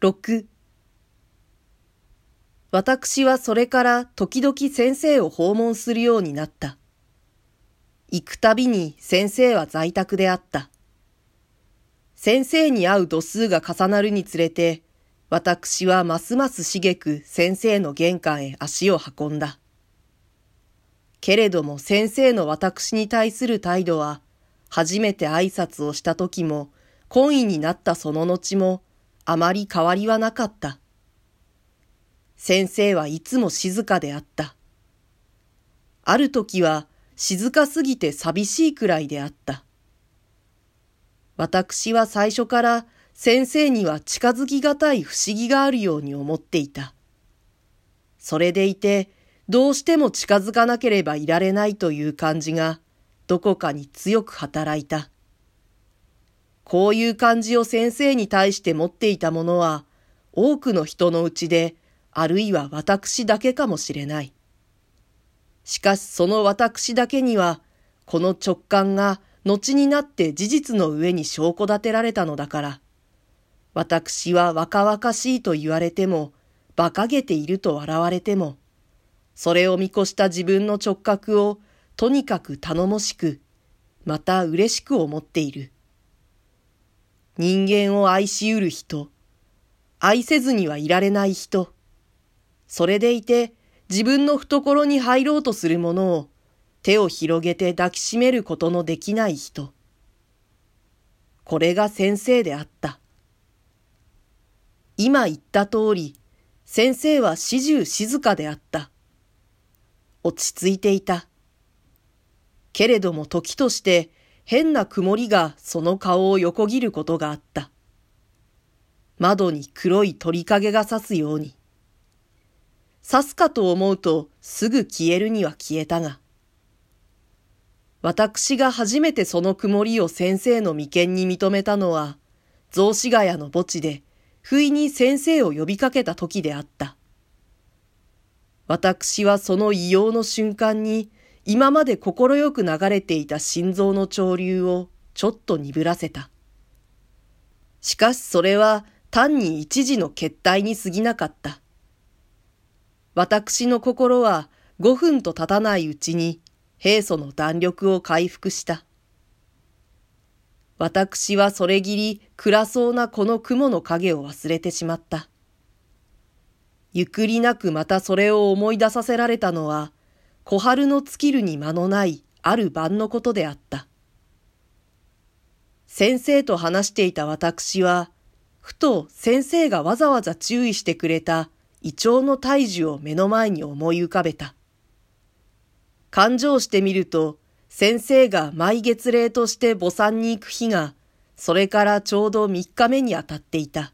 6私はそれから時々先生を訪問するようになった。行くたびに先生は在宅であった。先生に会う度数が重なるにつれて、私はますます茂く先生の玄関へ足を運んだ。けれども先生の私に対する態度は、初めて挨拶をした時も、懇意になったその後も、あまり変わりはなかった。先生はいつも静かであった。ある時は静かすぎて寂しいくらいであった。私は最初から先生には近づきがたい不思議があるように思っていた。それでいて、どうしても近づかなければいられないという感じが、どこかに強く働いた。こういう感じを先生に対して持っていたものは、多くの人のうちであるいは私だけかもしれない。しかしその私だけには、この直感が後になって事実の上に証拠立てられたのだから、私は若々しいと言われても、馬鹿げていると笑われても、それを見越した自分の直角をとにかく頼もしく、また嬉しく思っている。人間を愛しうる人、愛せずにはいられない人、それでいて自分の懐に入ろうとする者を手を広げて抱きしめることのできない人。これが先生であった。今言った通り、先生は始終静かであった。落ち着いていた。けれども時として変な曇りがその顔を横切ることがあった。窓に黒い鳥影が差すように。刺すかと思うとすぐ消えるには消えたが。私が初めてその曇りを先生の眉間に認めたのは、雑司ヶ谷の墓地で、不意に先生を呼びかけた時であった。私はその異様の瞬間に、今まで快く流れていた心臓の潮流をちょっと鈍らせた。しかしそれは単に一時の決体に過ぎなかった。私の心は5分と経たないうちに平素の弾力を回復した。私はそれぎり暗そうなこの雲の影を忘れてしまった。ゆっくりなくまたそれを思い出させられたのは、小春の尽きるに間のないある晩のことであった。先生と話していた私は、ふと先生がわざわざ注意してくれたイチョウの大樹を目の前に思い浮かべた。勘定してみると、先生が毎月例として墓参に行く日が、それからちょうど3日目にあたっていた。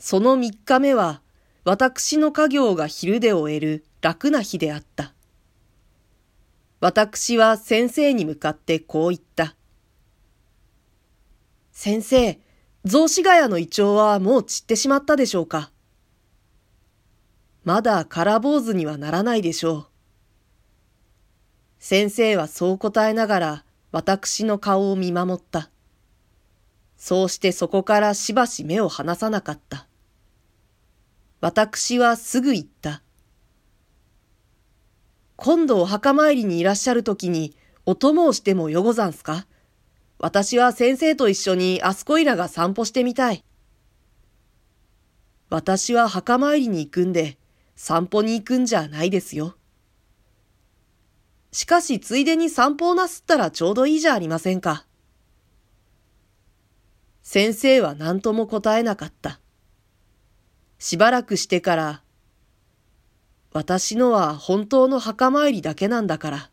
その3日目は、私の家業が昼で終える楽な日であった。私は先生に向かってこう言った。先生、雑司ヶ谷のイチョウはもう散ってしまったでしょうかまだ空坊主にはならないでしょう。先生はそう答えながら私の顔を見守った。そうしてそこからしばし目を離さなかった。私はすぐ言った。今度お墓参りにいらっしゃるときにお供をしてもよござんすか？私は先生と一緒にあすこいらが散歩してみたい。私は墓参りに行くんで、散歩に行くんじゃないですよ。しかしついでに散歩をなすったらちょうどいいじゃありませんか。先生は何とも答えなかった。しばらくしてから、私のは本当の墓参りだけなんだから。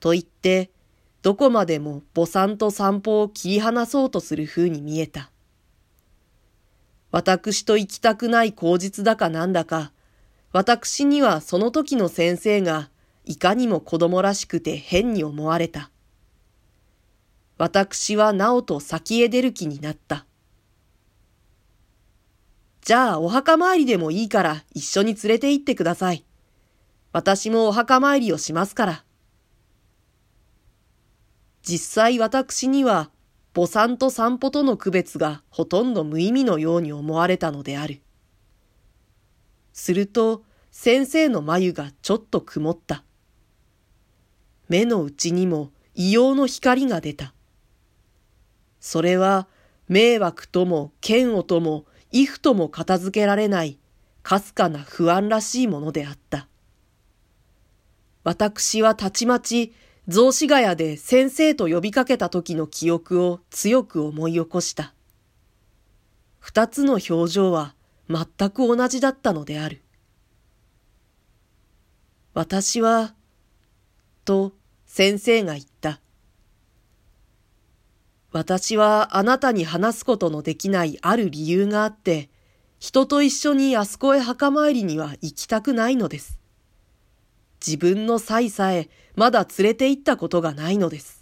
と言って、どこまでも母さんと散歩を切り離そうとする風に見えた。私と行きたくない口実だかなんだか、私にはその時の先生がいかにも子供らしくて変に思われた。私はなおと先へ出る気になった。じゃあお墓参りでもいいから一緒に連れて行ってください。私もお墓参りをしますから。実際私には母さんと散歩との区別がほとんど無意味のように思われたのである。すると、先生の眉がちょっと曇った。目の内にも異様の光が出た。それは、迷惑とも嫌悪とも畏怖とも片付けられない、かすかな不安らしいものであった。私はたちまち雑司ヶ谷で先生と呼びかけた時の記憶を強く思い起こした。二つの表情は全く同じだったのである。私は、と先生が言った。私はあなたに話すことのできないある理由があって、人と一緒にあそこへ墓参りには行きたくないのです。自分の妻さえまだ連れて行ったことがないのです。